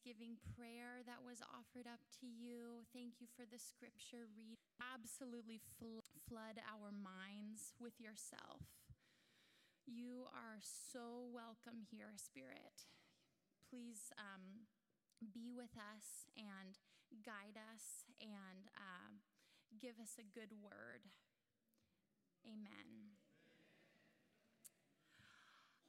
thanksgiving prayer that was offered up to you. Thank you for the scripture read. Absolutely fl- flood our minds with yourself. You are so welcome here, Spirit. Please um, be with us and guide us and uh, give us a good word. Amen.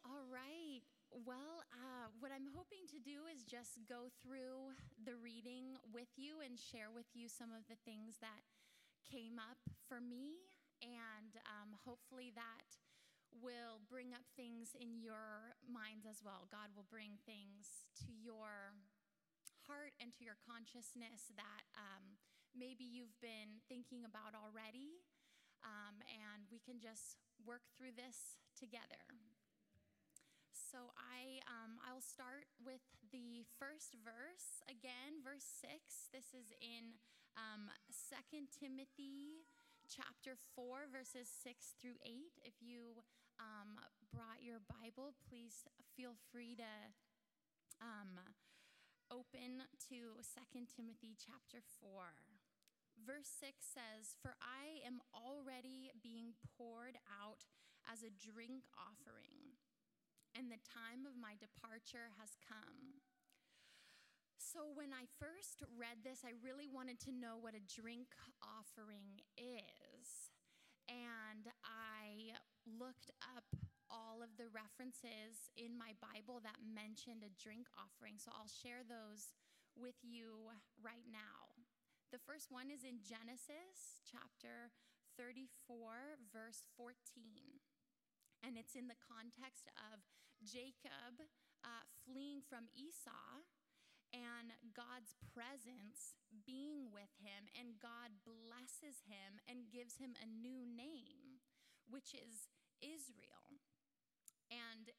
All right. Well, uh, what I'm hoping to do is just go through the reading with you and share with you some of the things that came up for me, and um, hopefully that will bring up things in your minds as well. God will bring things to your heart and to your consciousness that um, maybe you've been thinking about already, um, and we can just work through this together. So I um, I'll start with the first verse again, verse six. This is in um, Second Timothy chapter four, verses six through eight. If you um, brought your Bible, please feel free to um, open to Second Timothy chapter four. Verse 6 says, For I am already being poured out as a drink offering and the time of my departure has come. So, when I first read this, I really wanted to know what a drink offering is. And I looked up all of the references in my Bible that mentioned a drink offering. So, I'll share those with you right now. The first one is in Genesis chapter 34, verse 14 and it's in the context of Jacob uh, fleeing from Esau and God's presence being with him, and God blesses him and gives him a new name, which is Israel. And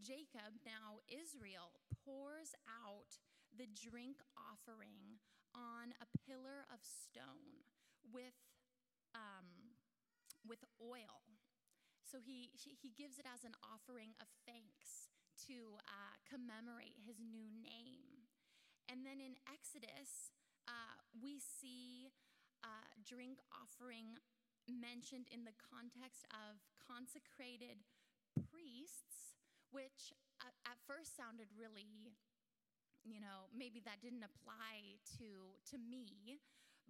Jacob, now Israel, pours out the drink offering on a pillar of stone with, um, with oil. So he, he gives it as an offering of thanks to uh, commemorate his new name. And then in Exodus, uh, we see uh, drink offering mentioned in the context of consecrated priests, which at, at first sounded really you know maybe that didn't apply to to me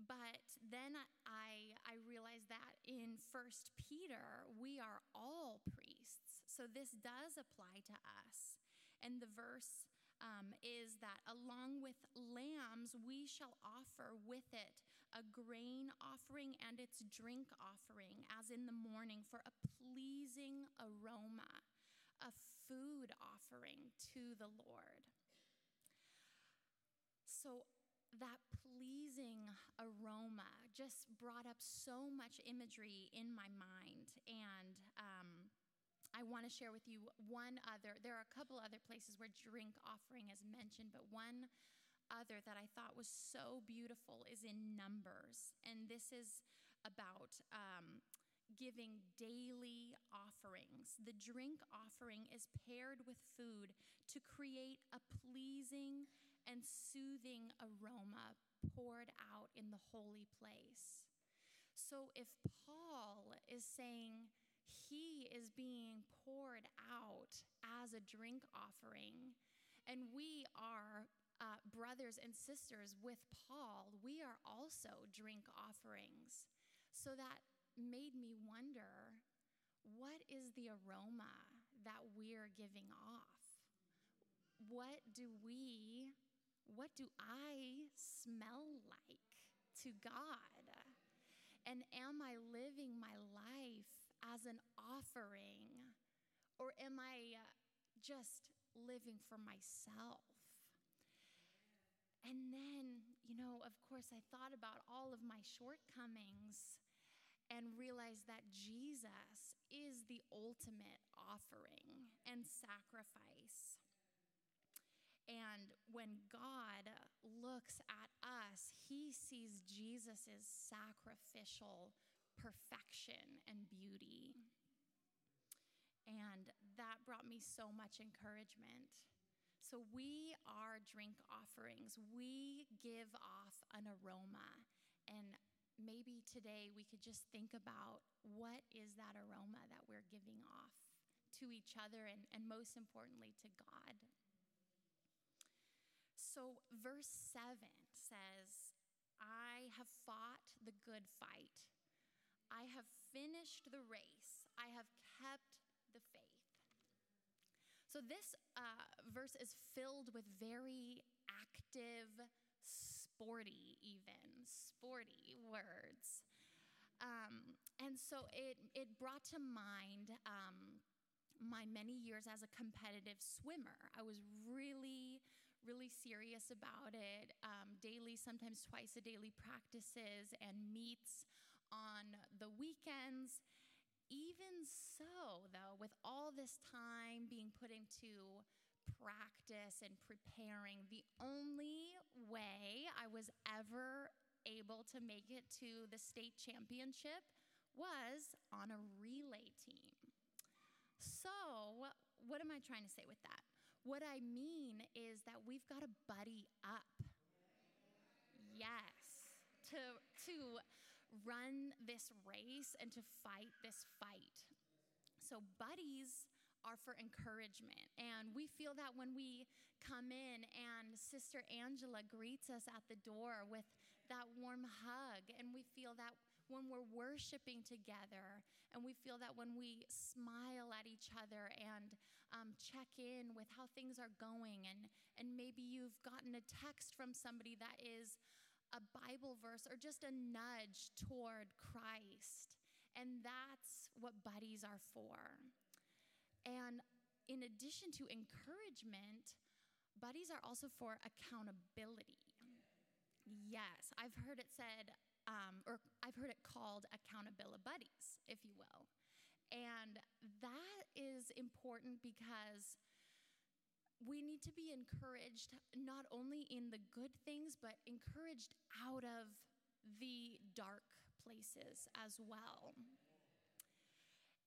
but then I, I realized that in First Peter, we are all priests. So this does apply to us. And the verse um, is that along with lambs, we shall offer with it a grain offering and its drink offering, as in the morning, for a pleasing aroma, a food offering to the Lord. So that pleasing aroma just brought up so much imagery in my mind. And um, I want to share with you one other. There are a couple other places where drink offering is mentioned, but one other that I thought was so beautiful is in Numbers. And this is about. Um, giving daily offerings. The drink offering is paired with food to create a pleasing and soothing aroma poured out in the holy place. So if Paul is saying he is being poured out as a drink offering, and we are uh, brothers and sisters with Paul, we are also drink offerings. So that made me wonder what is the aroma that we're giving off? What do we what do I smell like to God? And am I living my life as an offering? Or am I uh, just living for myself? And then, you know, of course, I thought about all of my shortcomings and realized that Jesus is the ultimate offering and sacrifice. And when God looks at us, he sees Jesus' sacrificial perfection and beauty. And that brought me so much encouragement So we are drink offerings. We give off an aroma. And maybe today we could just think about what is that aroma that we're giving off to each other and, and most importantly to God. So, verse 7 says, I have fought the good fight. I have finished the race. I have kept the faith. So, this uh, verse is filled with very active, sporty, even sporty words. Um, and so it, it brought to mind um, my many years as a competitive swimmer. I was really really serious about it. Um, daily, sometimes twice a daily practices and meets on the weekends. Even so, though, with all this time being put into practice and preparing, the only way I was ever able to make it to the state championship was on a relay team. So, what am I trying to say with that? What I mean is that we've got to buddy up. Yes, to, to run this race and to fight this fight. So, buddies are for encouragement. And we feel that when we come in and Sister Angela greets us at the door with that warm hug, and we feel that when we're worshiping together, and we feel that when we smile at each other and um, check in with how things are going, and, and maybe you've gotten a text from somebody that is a Bible verse or just a nudge toward Christ. And that's what buddies are for. And in addition to encouragement, buddies are also for accountability. Yes, I've heard it said, um, or I've heard it called accountability buddies, if you will. And that is important because we need to be encouraged not only in the good things, but encouraged out of the dark places as well.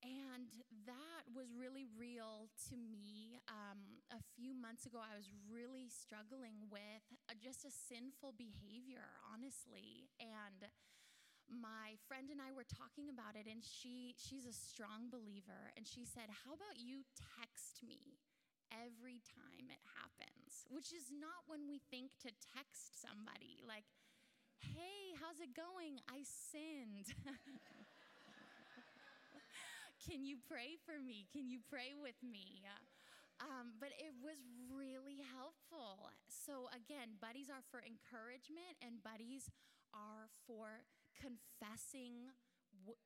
And that was really real to me. Um, a few months ago, I was really struggling with uh, just a sinful behavior, honestly. And my friend and I were talking about it, and she she's a strong believer, and she said, "How about you text me every time it happens?" Which is not when we think to text somebody like, "Hey, how's it going? I sinned." Can you pray for me? Can you pray with me? Um, but it was really helpful. So, again, buddies are for encouragement, and buddies are for confessing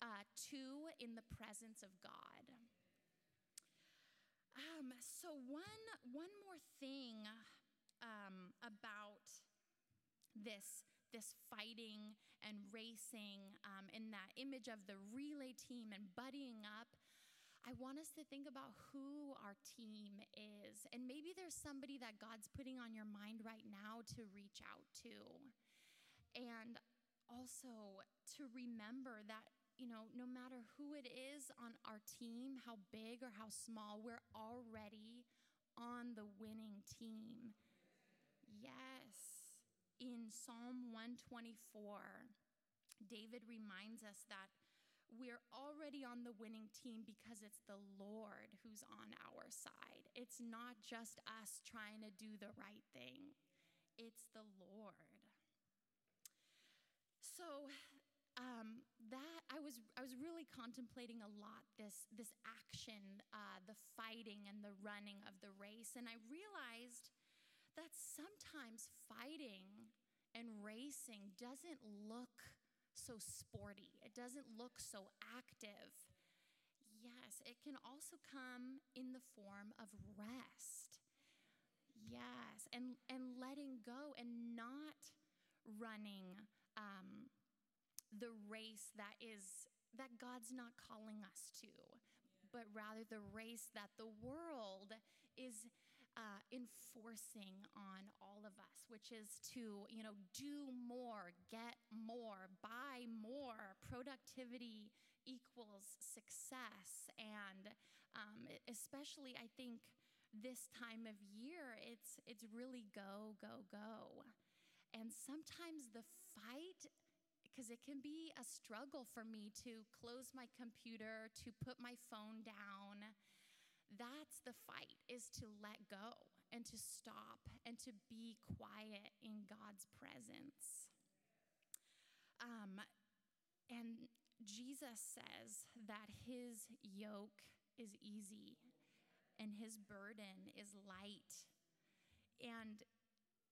uh, to in the presence of God. Um, so one one more thing um, about this this fighting and racing um, in that image of the relay team and buddying up. I want us to think about who our team is. And maybe there's somebody that God's putting on your mind right now to reach out to. And also to remember that, you know, no matter who it is on our team, how big or how small, we're already on the winning team. Yes. In Psalm 124, David reminds us that we're already on the winning team because it's the Lord who's on our side. It's not just us trying to do the right thing, it's the Lord. So um, that I was I was really contemplating a lot this this action, uh, the fighting and the running of the race, and I realized that sometimes fighting and racing doesn't look so sporty. It doesn't look so active. Yes, it can also come in the form of rest. Yes, and and letting go and not running um, the race that is that God's not calling us to, but rather the race that the world is uh, enforcing on all of us, which is to you know do more, get more, buy more. Productivity equals success, and um, especially I think this time of year, it's it's really go go go. And sometimes the fight because it can be a struggle for me to close my computer, to put my phone down. That's the fight is to let go and to stop and to be quiet in God's presence. Um, and Jesus says that his yoke is easy and his burden is light. And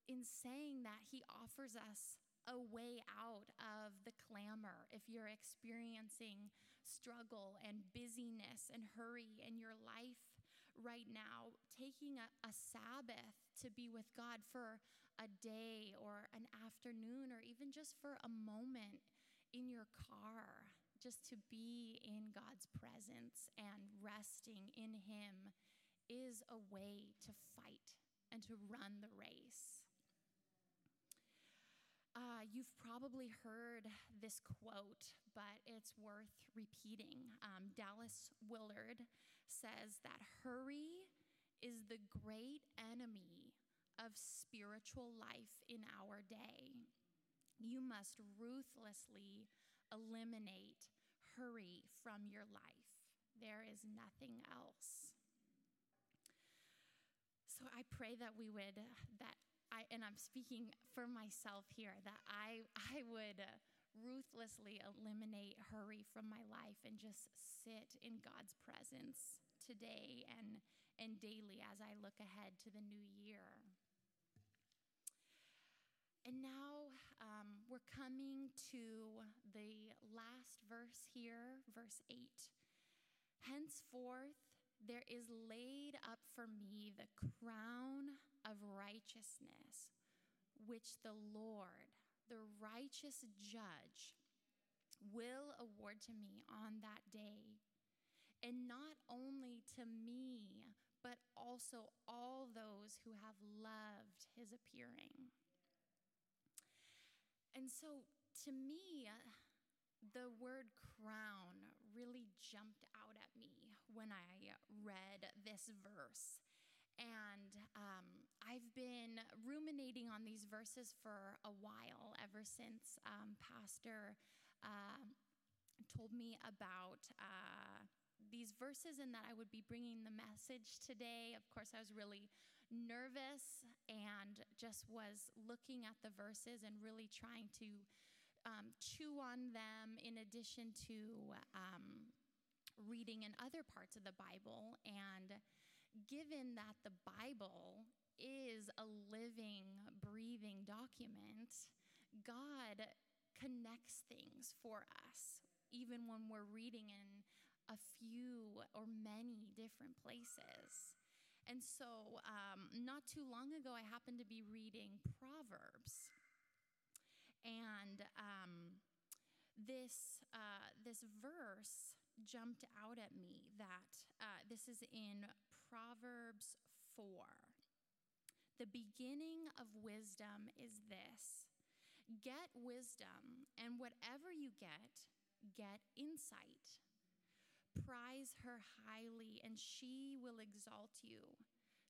in saying that, he offers us a way out of the clamor. If you're experiencing struggle and busyness and hurry in your life right now, taking a, a Sabbath to be with God for a day or an afternoon or even just for a moment in your car, just to be in God's presence and resting in Him is a way to fight and to run the race. Uh, you've probably heard this quote, but it's worth repeating. Um, Dallas Willard says that hurry is the great enemy of spiritual life in our day. You must ruthlessly eliminate hurry from your life. There is nothing else. So I pray that we would, that I, and I'm speaking for myself here, that I, I would ruthlessly eliminate hurry from my life and just sit in God's presence today and, and daily as I look ahead to the new year. And now um, we're coming to the last verse here, verse 8. Henceforth, there is laid up for me the crown of righteousness, which the Lord, the righteous judge, will award to me on that day. And not only to me, but also all those who have loved his appearing. And so to me, the word crown really jumped out at me when I read this verse. And um, I've been ruminating on these verses for a while, ever since um, Pastor uh, told me about uh, these verses and that I would be bringing the message today. Of course, I was really nervous and just was looking at the verses and really trying to um, chew on them in addition to um, reading in other parts of the Bible. And given that the Bible a living, breathing document, God connects things for us, even when we're reading in a few or many different places. And so, um, not too long ago, I happened to be reading Proverbs. And um, this, uh, this verse jumped out at me that uh, this is in Proverbs 4. The beginning of wisdom is this get wisdom, and whatever you get, get insight. Prize her highly, and she will exalt you.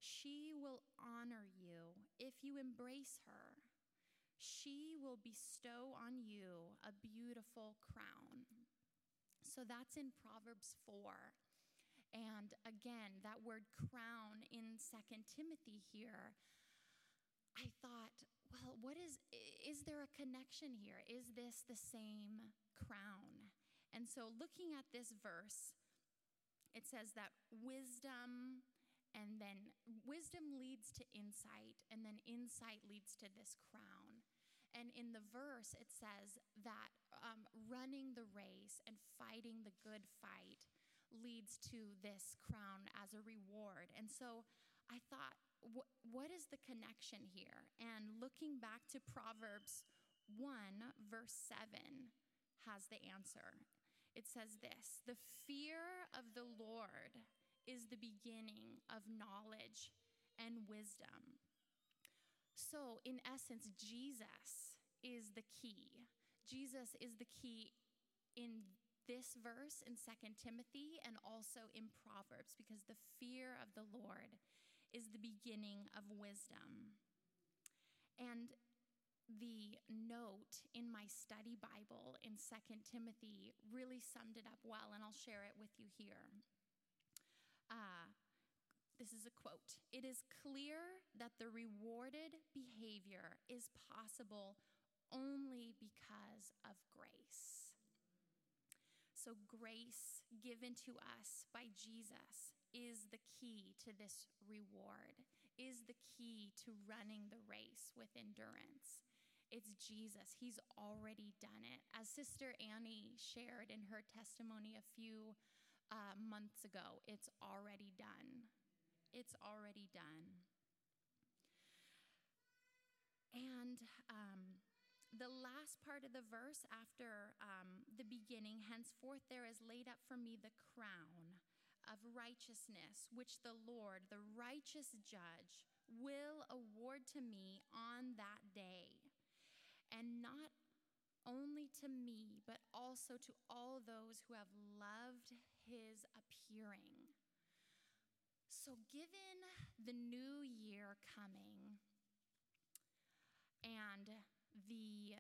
She will honor you if you embrace her. She will bestow on you a beautiful crown. So that's in Proverbs 4. And again, that word crown in Second Timothy here, I thought, well, what is is there a connection here? Is this the same crown? And so looking at this verse, it says that wisdom and then wisdom leads to insight and then insight leads to this crown. And in the verse, it says that um, running the race and fighting the good fight leads to this crown as a reward. And so I thought, wh- what is the connection here? And looking back to Proverbs 1, verse 7, has the answer. It says this The fear of the Lord is the beginning of knowledge and wisdom. So, in essence, Jesus is the key. Jesus is the key in this verse in Second Timothy and also in Proverbs because the fear of the Lord is the beginning of wisdom. And the note in my study Bible in 2 Timothy really summed it up well, and I'll share it with you here. Uh, this is a quote It is clear that the rewarded behavior is possible only because of grace. So, grace given to us by Jesus is the key to this reward, is the key to running the race with endurance. It's Jesus. He's already done it. As Sister Annie shared in her testimony a few uh, months ago, it's already done. It's already done. And um, the last part of the verse after um, the beginning, henceforth there is laid up for me the crown of righteousness, which the Lord, the righteous judge, will award to me on that day. And not only to me, but also to all those who have loved his appearing. So, given the new year coming and the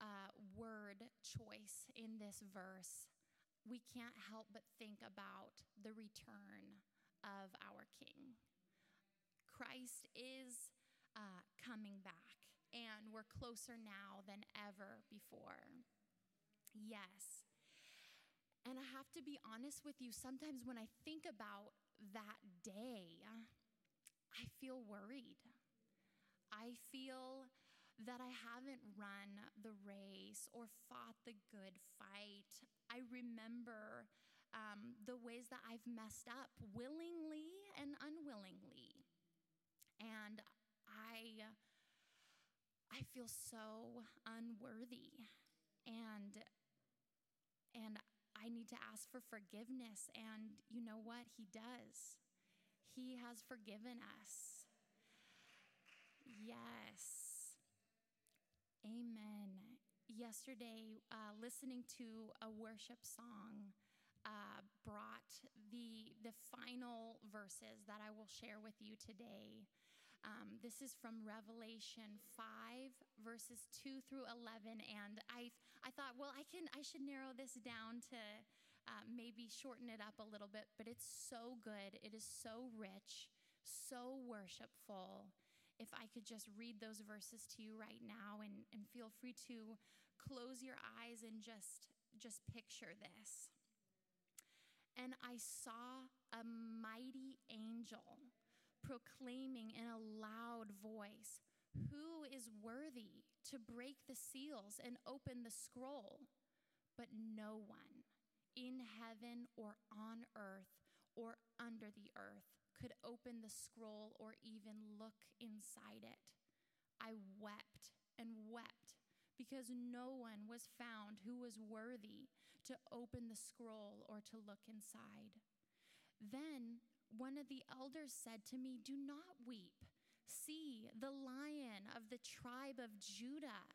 uh, word choice in this verse, we can't help but think about the return of our King. Christ is uh, coming back, and we're closer now than ever before. Yes. And I have to be honest with you, sometimes when I think about that day, I feel worried. I feel that I haven't run the race or fought the good fight. I remember um, the ways that I've messed up willingly and unwillingly. And I, I feel so unworthy. And, and I need to ask for forgiveness. And you know what? He does. He has forgiven us. Yes. Amen. Yesterday, uh, listening to a worship song uh, brought the, the final verses that I will share with you today. Um, this is from Revelation 5, verses 2 through 11. And I, I thought, well, I, can, I should narrow this down to uh, maybe shorten it up a little bit, but it's so good. It is so rich, so worshipful if I could just read those verses to you right now and, and feel free to close your eyes and just just picture this. And I saw a mighty angel proclaiming in a loud voice, Who is worthy to break the seals and open the scroll? But no one in heaven or on earth or under the earth could open the scroll or even look inside it. I wept and wept because no one was found who was worthy to open the scroll or to look inside. Then one of the elders said to me, Do not weep. See, the lion of the tribe of Judah,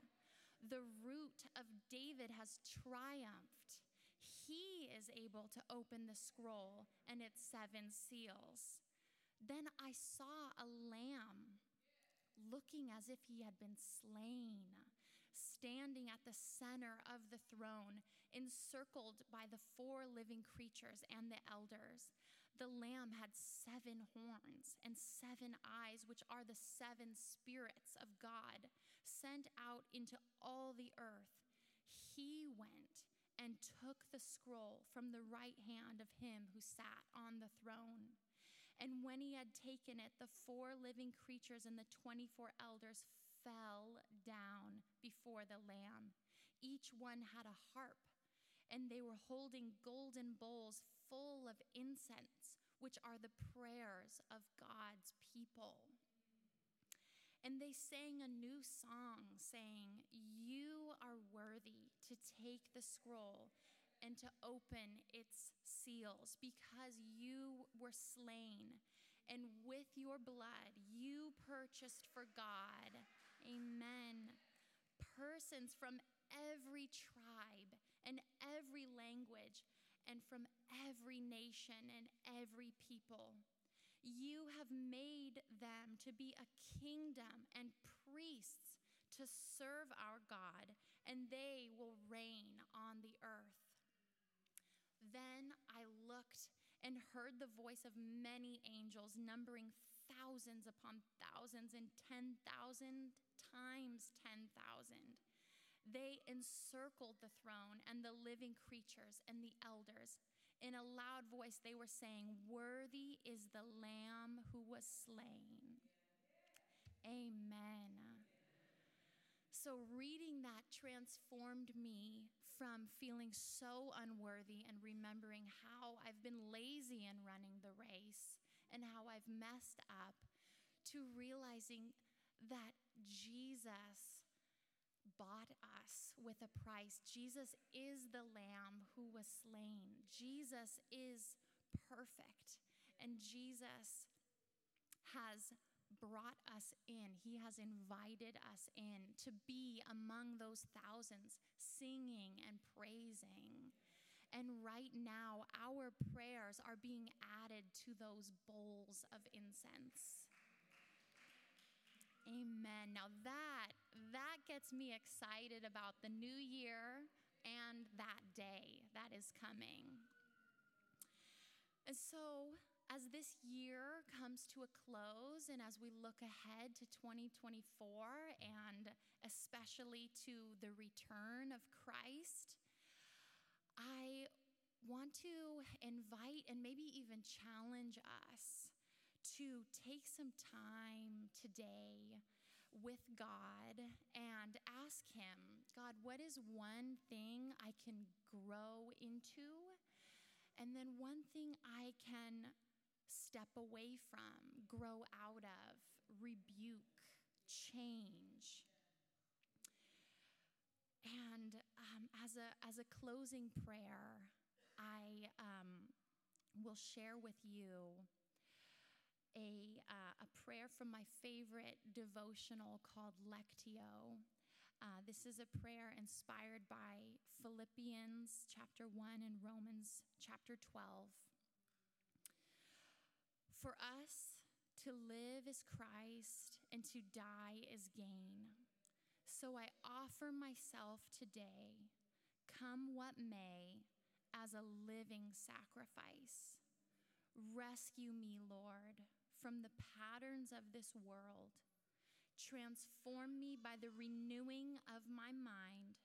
the root of David, has triumphed. He is able to open the scroll and its seven seals. Then I saw a lamb looking as if he had been slain, standing at the center of the throne, encircled by the four living creatures and the elders. The lamb had seven horns and seven eyes, which are the seven spirits of God sent out into all the earth. He went and took the scroll from the right hand of him who sat on the throne. And when he had taken it, the four living creatures and the 24 elders fell down before the Lamb. Each one had a harp, and they were holding golden bowls full of incense, which are the prayers of God's people. And they sang a new song, saying, You are worthy to take the scroll and to open its seals because you were slain. And with your blood, you purchased for God, amen, persons from every tribe and every language and from every nation and every people. You have made them to be a kingdom and priests to serve our God, and they will reign on the earth. Then I looked and heard the voice of many angels, numbering thousands upon thousands and 10,000 times 10,000. They encircled the throne and the living creatures and the elders in a loud voice, they were saying, Worthy is the Lamb who was slain. Amen. So, reading that transformed me from feeling so unworthy and remembering how I've been lazy in running the race and how I've messed up to realizing that Jesus bought us with a price. Jesus is the lamb who was slain. Jesus is perfect. And Jesus has brought us in. He has invited us in to be among those thousands singing and praising. And right now, our prayers are being added to those bowls of incense. Amen. Now that that gets me excited about the new year and that day that is coming. And so, as this year comes to a close and as we look ahead to 2024 and especially to the return of Christ, I want to invite and maybe even challenge us to take some time today with God and ask Him, God, what is one thing I can grow into? And then one thing I can step away from, grow out of, rebuke, change. And um, as, a, as a closing prayer, I um, will share with you a, uh, a prayer from my favorite devotional called Lectio. Uh, this is a prayer inspired by Philippians chapter 1 and Romans chapter 12. For us, to live is Christ and to die is gain. So I offer myself today, come what may, as a living sacrifice. Rescue me, Lord from the patterns of this world. Transform me by the renewing of my mind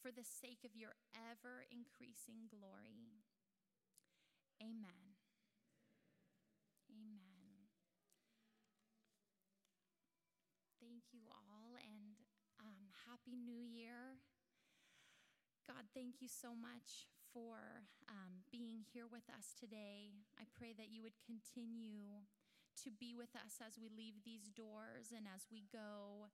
for the sake of your ever increasing glory. Amen. Amen. You all and um, Happy New Year. God, thank you so much for um, being here with us today. I pray that you would continue to be with us as we leave these doors and as we go,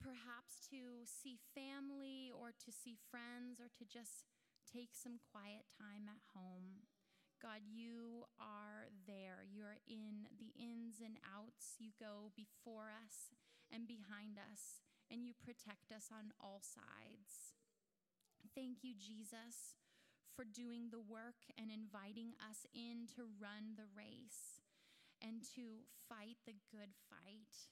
perhaps to see family or to see friends or to just take some quiet time at home. God, you are there. You're in the ins and outs. You go before us and behind us, and you protect us on all sides. Thank you, Jesus, for doing the work and inviting us in to run the race and to fight the good fight.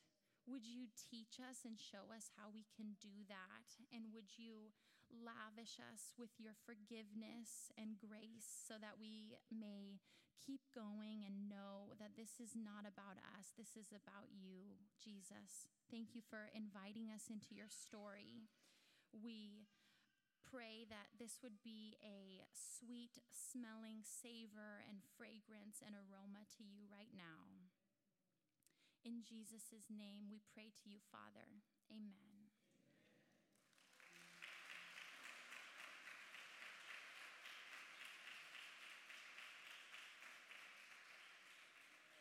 Would you teach us and show us how we can do that? And would you lavish us with your forgiveness and grace so that we may keep going and know that this is not about us, this is about you, Jesus. Thank you for inviting us into your story. We pray that this would be a sweet smelling savor and fragrance and aroma to you right now. In Jesus' name, we pray to you, Father. Amen.